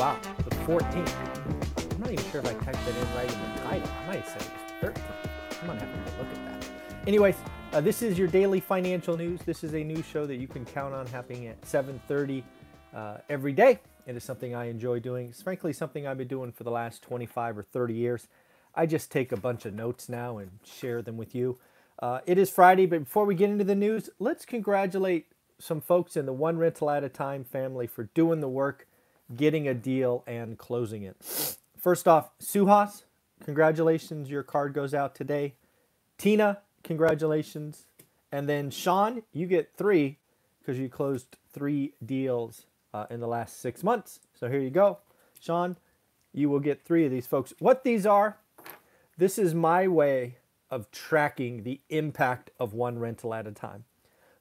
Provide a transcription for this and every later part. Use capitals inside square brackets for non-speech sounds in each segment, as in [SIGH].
Wow, the 14th. I'm not even sure if I typed it in right in the title. I might say it was 13th. I'm gonna have to look at that. Anyways, uh, this is your daily financial news. This is a news show that you can count on happening at 7:30 uh, every day. It is something I enjoy doing. It's frankly something I've been doing for the last 25 or 30 years. I just take a bunch of notes now and share them with you. Uh, it is Friday, but before we get into the news, let's congratulate some folks in the One Rental at a Time family for doing the work, getting a deal, and closing it. First off, Suhas, congratulations. Your card goes out today. Tina, congratulations. And then Sean, you get three because you closed three deals uh, in the last six months. So here you go. Sean, you will get three of these folks. What these are, this is my way of tracking the impact of one rental at a time.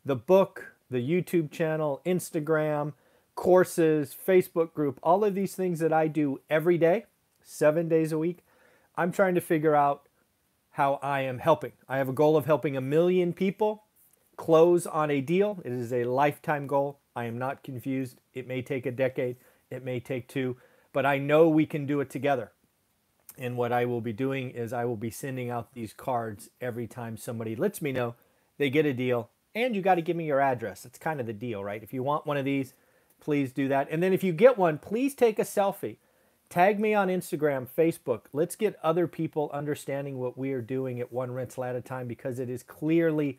The book, the YouTube channel, Instagram, courses, Facebook group, all of these things that I do every day, seven days a week, I'm trying to figure out how I am helping. I have a goal of helping a million people close on a deal. It is a lifetime goal. I am not confused. It may take a decade, it may take two, but I know we can do it together. And what I will be doing is I will be sending out these cards every time somebody lets me know they get a deal. And you got to give me your address. It's kind of the deal, right? If you want one of these, please do that. And then if you get one, please take a selfie. Tag me on Instagram, Facebook. Let's get other people understanding what we are doing at one rental at a time because it is clearly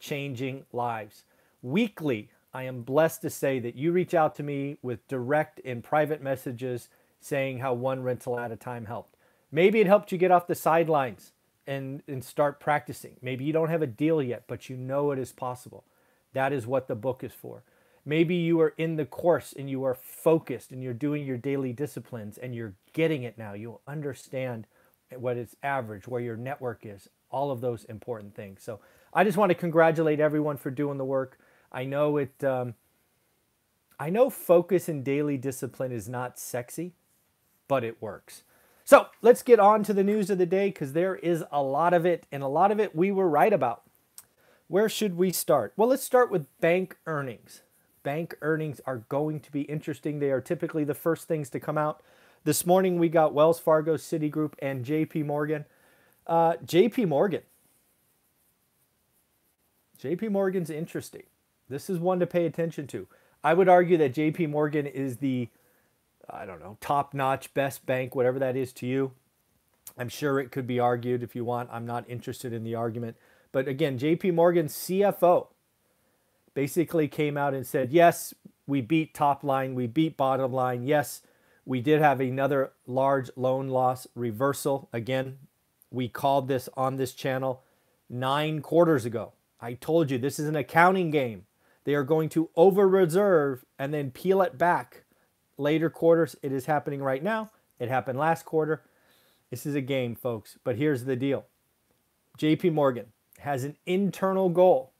changing lives. Weekly, I am blessed to say that you reach out to me with direct and private messages saying how one rental at a time helped. Maybe it helped you get off the sidelines and, and start practicing. Maybe you don't have a deal yet, but you know it is possible. That is what the book is for. Maybe you are in the course and you are focused and you're doing your daily disciplines and you're getting it now. You'll understand what is average, where your network is, all of those important things. So I just want to congratulate everyone for doing the work. I know it. Um, I know focus and daily discipline is not sexy, but it works. So let's get on to the news of the day because there is a lot of it, and a lot of it we were right about. Where should we start? Well, let's start with bank earnings. Bank earnings are going to be interesting. They are typically the first things to come out. This morning we got Wells Fargo, Citigroup, and JP Morgan. Uh, JP Morgan. JP Morgan's interesting. This is one to pay attention to. I would argue that JP Morgan is the I don't know, top notch, best bank, whatever that is to you. I'm sure it could be argued if you want. I'm not interested in the argument. But again, JP Morgan's CFO basically came out and said, yes, we beat top line, we beat bottom line. Yes, we did have another large loan loss reversal. Again, we called this on this channel nine quarters ago. I told you this is an accounting game. They are going to over reserve and then peel it back later quarters. It is happening right now. It happened last quarter. This is a game, folks. But here's the deal JP Morgan has an internal goal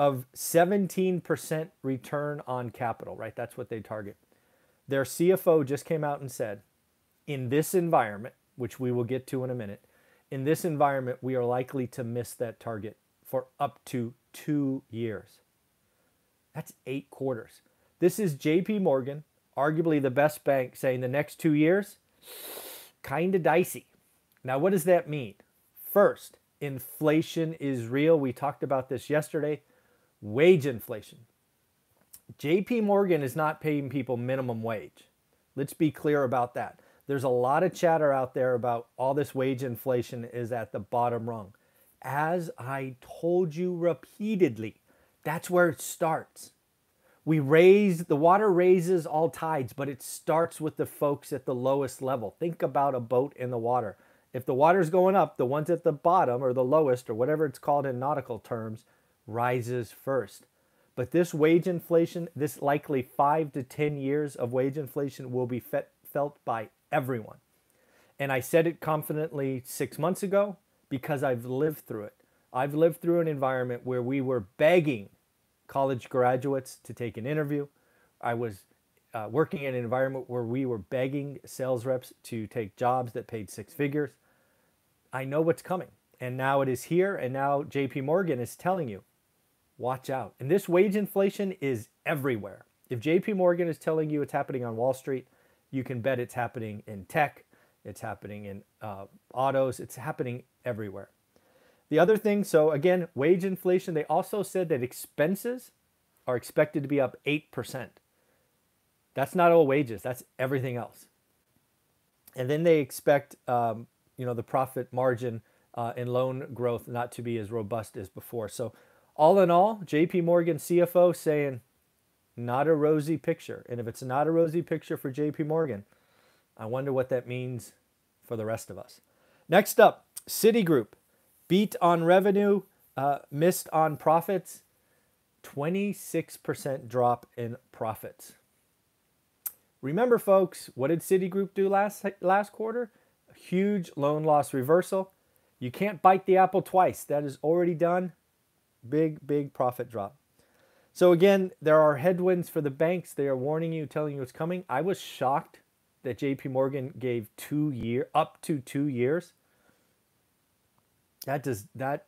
of 17% return on capital, right? That's what they target. Their CFO just came out and said, in this environment, which we will get to in a minute, in this environment, we are likely to miss that target for up to two years. That's eight quarters. This is JP Morgan arguably the best bank, saying the next two years, kind of dicey. Now, what does that mean? First, inflation is real. We talked about this yesterday. Wage inflation. JP Morgan is not paying people minimum wage. Let's be clear about that. There's a lot of chatter out there about all this wage inflation is at the bottom rung. As I told you repeatedly, that's where it starts. We raise, the water raises all tides, but it starts with the folks at the lowest level. Think about a boat in the water. If the water's going up, the ones at the bottom or the lowest or whatever it's called in nautical terms rises first. But this wage inflation, this likely five to 10 years of wage inflation, will be felt by everyone. And I said it confidently six months ago because I've lived through it. I've lived through an environment where we were begging college graduates to take an interview. I was uh, working in an environment where we were begging sales reps to take jobs that paid six figures. I know what's coming. And now it is here. And now JP Morgan is telling you, watch out. And this wage inflation is everywhere. If JP Morgan is telling you it's happening on Wall Street, you can bet it's happening in tech, it's happening in uh, autos, it's happening everywhere. The other thing, so again, wage inflation, they also said that expenses are expected to be up 8%. That's not all wages, that's everything else. And then they expect, um, you know, the profit margin uh, and loan growth not to be as robust as before. So, all in all, JP Morgan CFO saying, not a rosy picture. And if it's not a rosy picture for JP Morgan, I wonder what that means for the rest of us. Next up, Citigroup beat on revenue, uh, missed on profits, 26% drop in profits. Remember, folks, what did Citigroup do last, last quarter? A huge loan loss reversal. You can't bite the apple twice. That is already done. Big, big profit drop. So, again, there are headwinds for the banks. They are warning you, telling you it's coming. I was shocked that JP Morgan gave two year up to two years. That does that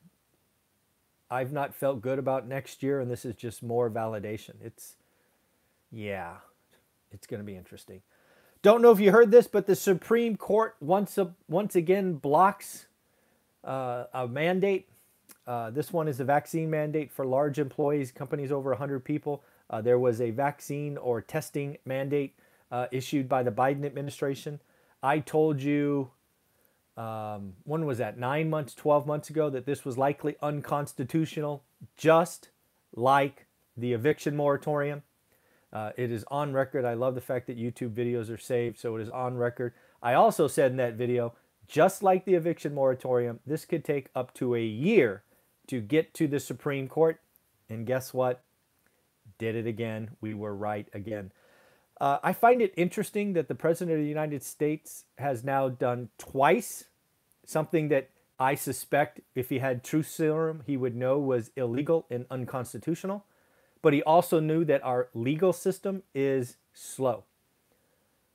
I've not felt good about next year, and this is just more validation. It's yeah, it's going to be interesting. Don't know if you heard this, but the Supreme Court once a, once again blocks uh, a mandate. Uh, this one is a vaccine mandate for large employees, companies over 100 people. Uh, there was a vaccine or testing mandate uh, issued by the Biden administration. I told you, um, when was that? Nine months, 12 months ago, that this was likely unconstitutional, just like the eviction moratorium. Uh, it is on record. I love the fact that YouTube videos are saved, so it is on record. I also said in that video, just like the eviction moratorium, this could take up to a year to get to the Supreme Court. And guess what? Did it again. We were right again. Uh, I find it interesting that the President of the United States has now done twice something that I suspect if he had truth serum, he would know was illegal and unconstitutional. But he also knew that our legal system is slow.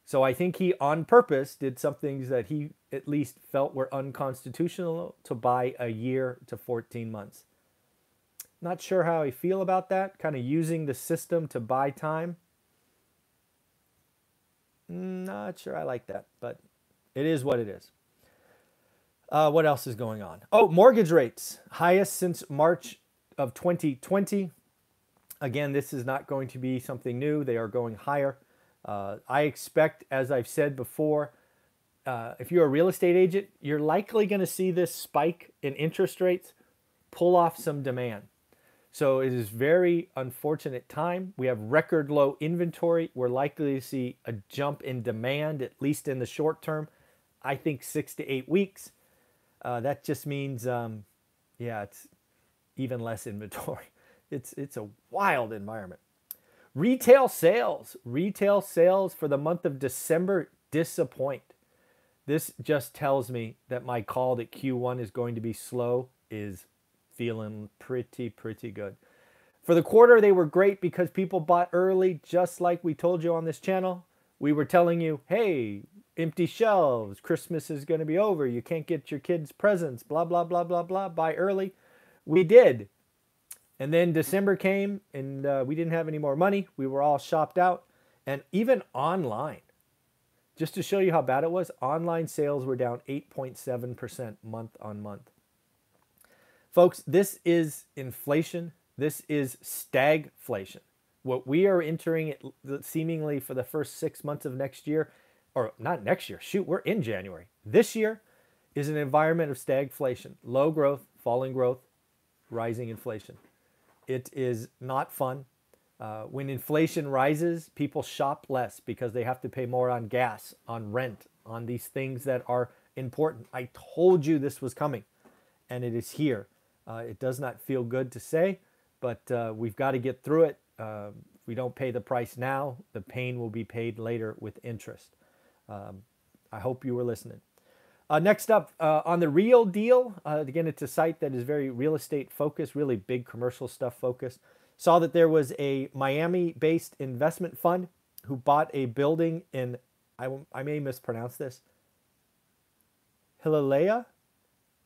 So I think he, on purpose, did some things that he at least felt were unconstitutional to buy a year to 14 months. Not sure how I feel about that, kind of using the system to buy time. Not sure I like that, but it is what it is. Uh, what else is going on? Oh, mortgage rates highest since March of 2020. Again, this is not going to be something new. They are going higher. Uh, I expect, as I've said before, uh, if you're a real estate agent, you're likely going to see this spike in interest rates pull off some demand. So it is very unfortunate time. We have record low inventory. We're likely to see a jump in demand, at least in the short term. I think six to eight weeks. Uh, that just means, um, yeah, it's even less [LAUGHS] inventory. It's it's a wild environment. Retail sales, retail sales for the month of December disappoint. This just tells me that my call that Q1 is going to be slow is feeling pretty, pretty good. For the quarter, they were great because people bought early, just like we told you on this channel. We were telling you, hey, empty shelves, Christmas is going to be over, you can't get your kids presents, blah, blah, blah, blah, blah, buy early. We did. And then December came and uh, we didn't have any more money. We were all shopped out. And even online, just to show you how bad it was, online sales were down 8.7% month on month. Folks, this is inflation. This is stagflation. What we are entering seemingly for the first six months of next year, or not next year, shoot, we're in January. This year is an environment of stagflation low growth, falling growth, rising inflation. It is not fun. Uh, when inflation rises, people shop less because they have to pay more on gas, on rent, on these things that are important. I told you this was coming, and it is here. Uh, it does not feel good to say, but uh, we've got to get through it. Uh, we don't pay the price now, the pain will be paid later with interest. Um, I hope you were listening. Uh, next up, uh, on the Real Deal, uh, again, it's a site that is very real estate focused, really big commercial stuff focused. Saw that there was a Miami based investment fund who bought a building in, I, I may mispronounce this, Hialeah.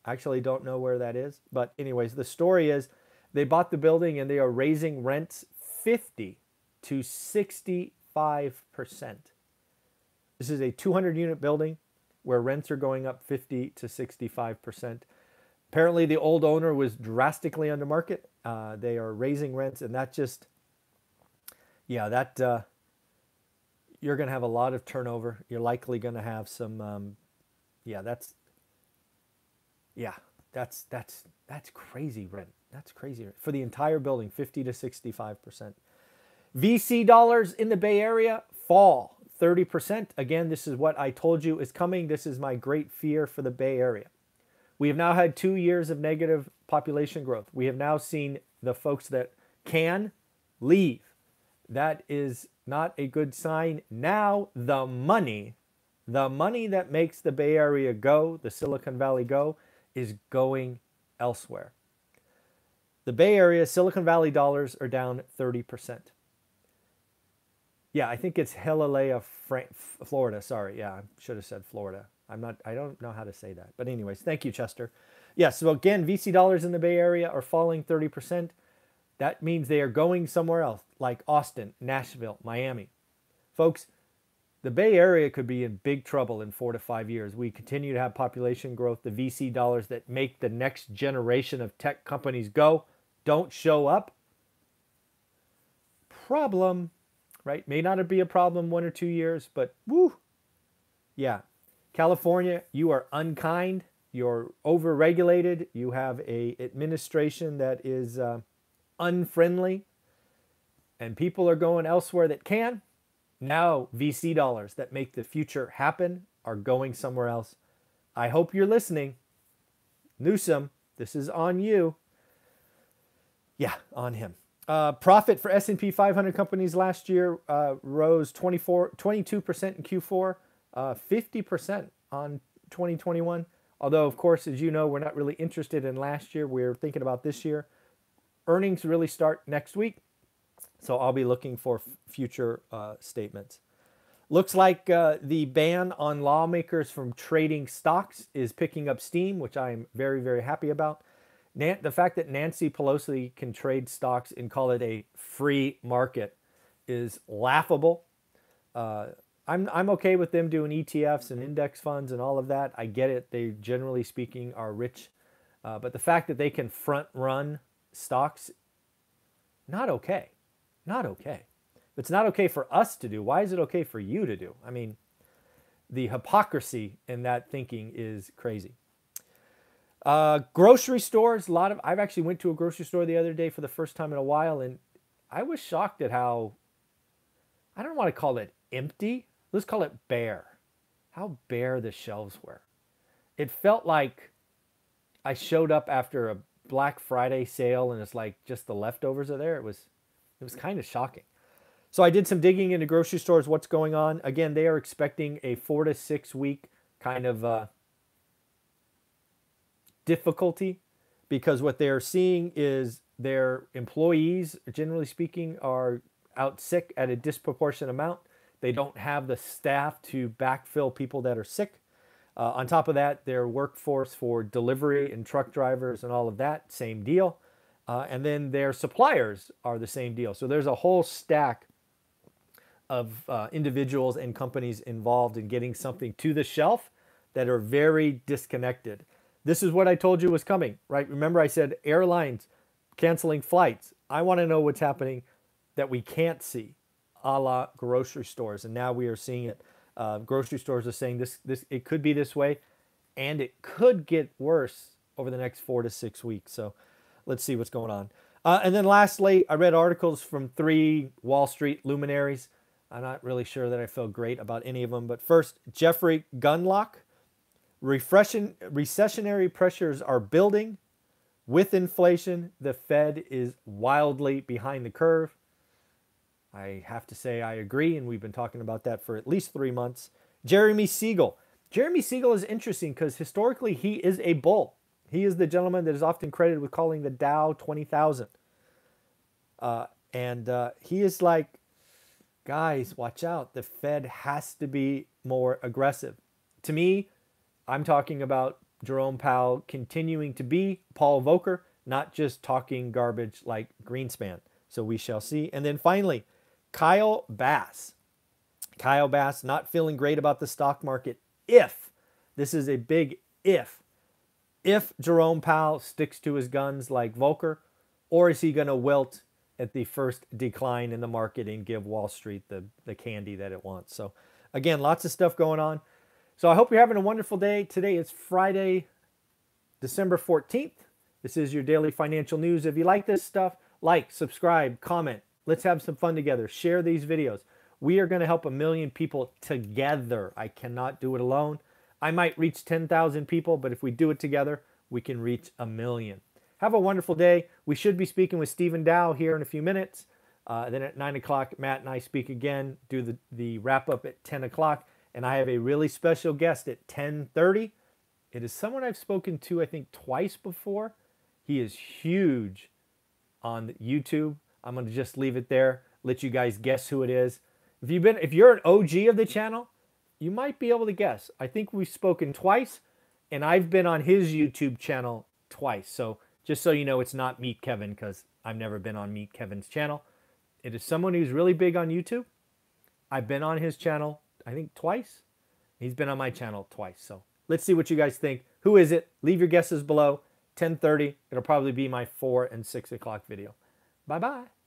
I actually don't know where that is. But, anyways, the story is they bought the building and they are raising rents 50 to 65%. This is a 200 unit building where rents are going up 50 to 65%. Apparently, the old owner was drastically under market. Uh, they are raising rents, and that just, yeah, that uh, you're going to have a lot of turnover. You're likely going to have some, um, yeah, that's, yeah, that's that's that's crazy rent. That's crazy for the entire building, 50 to 65 percent. VC dollars in the Bay Area fall 30%. Again, this is what I told you is coming. This is my great fear for the Bay Area. We have now had two years of negative population growth. We have now seen the folks that can leave. That is not a good sign. Now, the money, the money that makes the Bay Area go, the Silicon Valley go, is going elsewhere. The Bay Area, Silicon Valley dollars are down 30%. Yeah, I think it's Hialeah, Florida. Sorry, yeah, I should have said Florida. I'm not. I don't know how to say that. But anyways, thank you, Chester. Yes. Yeah, so again, VC dollars in the Bay Area are falling 30%. That means they are going somewhere else, like Austin, Nashville, Miami. Folks, the Bay Area could be in big trouble in four to five years. We continue to have population growth. The VC dollars that make the next generation of tech companies go don't show up. Problem right? May not be a problem one or two years, but woo, yeah. California, you are unkind. You're overregulated. You have a administration that is uh, unfriendly, and people are going elsewhere that can. Now, VC dollars that make the future happen are going somewhere else. I hope you're listening. Newsom, this is on you. Yeah, on him. Uh, profit for S&P 500 companies last year uh, rose 24, 22% in Q4, uh, 50% on 2021. Although, of course, as you know, we're not really interested in last year. We're thinking about this year. Earnings really start next week, so I'll be looking for future uh, statements. Looks like uh, the ban on lawmakers from trading stocks is picking up steam, which I am very, very happy about the fact that Nancy Pelosi can trade stocks and call it a free market is laughable. Uh, I'm I'm okay with them doing ETFs and index funds and all of that. I get it. They generally speaking are rich, uh, but the fact that they can front run stocks, not okay, not okay. It's not okay for us to do, why is it okay for you to do? I mean, the hypocrisy in that thinking is crazy. Uh, grocery stores, a lot of. I've actually went to a grocery store the other day for the first time in a while, and I was shocked at how. I don't want to call it empty. Let's call it bare. How bare the shelves were. It felt like I showed up after a Black Friday sale, and it's like just the leftovers are there. It was, it was kind of shocking. So I did some digging into grocery stores. What's going on? Again, they are expecting a four to six week kind of. Uh, difficulty because what they're seeing is their employees, generally speaking, are out sick at a disproportionate amount. They don't have the staff to backfill people that are sick. Uh, on top of that, their workforce for delivery and truck drivers and all of that, same deal. Uh, and then their suppliers are the same deal. So there's a whole stack of uh, individuals and companies involved in getting something to the shelf that are very disconnected. This is what I told you was coming, right? Remember, I said airlines canceling flights. I want to know what's happening that we can't see, a la grocery stores. And now we are seeing it. Uh, grocery stores are saying this, this, it could be this way, and it could get worse over the next four to six weeks. So let's see what's going on. Uh, and then lastly, I read articles from three Wall Street luminaries. I'm not really sure that I feel great about any of them. But first, Jeffrey Gundlach. Refreshing, recessionary pressures are building. With inflation, the Fed is wildly behind the curve. I have to say I agree, and we've been talking about that for at least three months. Jeremy Siegel. Jeremy Siegel is interesting because historically he is a bull. He is the gentleman that is often credited with calling the Dow 20,000. Uh, and uh, he is like, guys, watch out. The Fed has to be more aggressive. To me, I'm talking about Jerome Powell continuing to be Paul Volcker, not just talking garbage like Greenspan. So we shall see. And then finally, Kyle Bass. Kyle Bass not feeling great about the stock market if, this is a big if, if Jerome Powell sticks to his guns like Volcker, or is he going to wilt at the first decline in the market and give Wall Street the, the candy that it wants? So, again, lots of stuff going on. So, I hope you're having a wonderful day. Today is Friday, December 14th. This is your daily financial news. If you like this stuff, like, subscribe, comment. Let's have some fun together. Share these videos. We are going to help a million people together. I cannot do it alone. I might reach 10,000 people, but if we do it together, we can reach a million. Have a wonderful day. We should be speaking with Stephen Dow here in a few minutes. Uh, then at 9 o'clock, Matt and I speak again, do the, the wrap up at 10 o'clock. And I have a really special guest at 10.30. It is someone I've spoken to, I think, twice before. He is huge on YouTube. I'm going to just leave it there, let you guys guess who it is. If you've been if you're an OG of the channel, you might be able to guess. I think we've spoken twice and I've been on his YouTube channel twice. So just so you know it's not Meet Kevin cuz I've never been on Meet Kevin's channel. It is someone who's really big on YouTube. I've been on his channel I think twice. He's been on my channel twice. So let's see what you guys think. Who is it? Leave your guesses below. 10:30. It'll probably be my 4 and 6 o'clock video. Bye bye.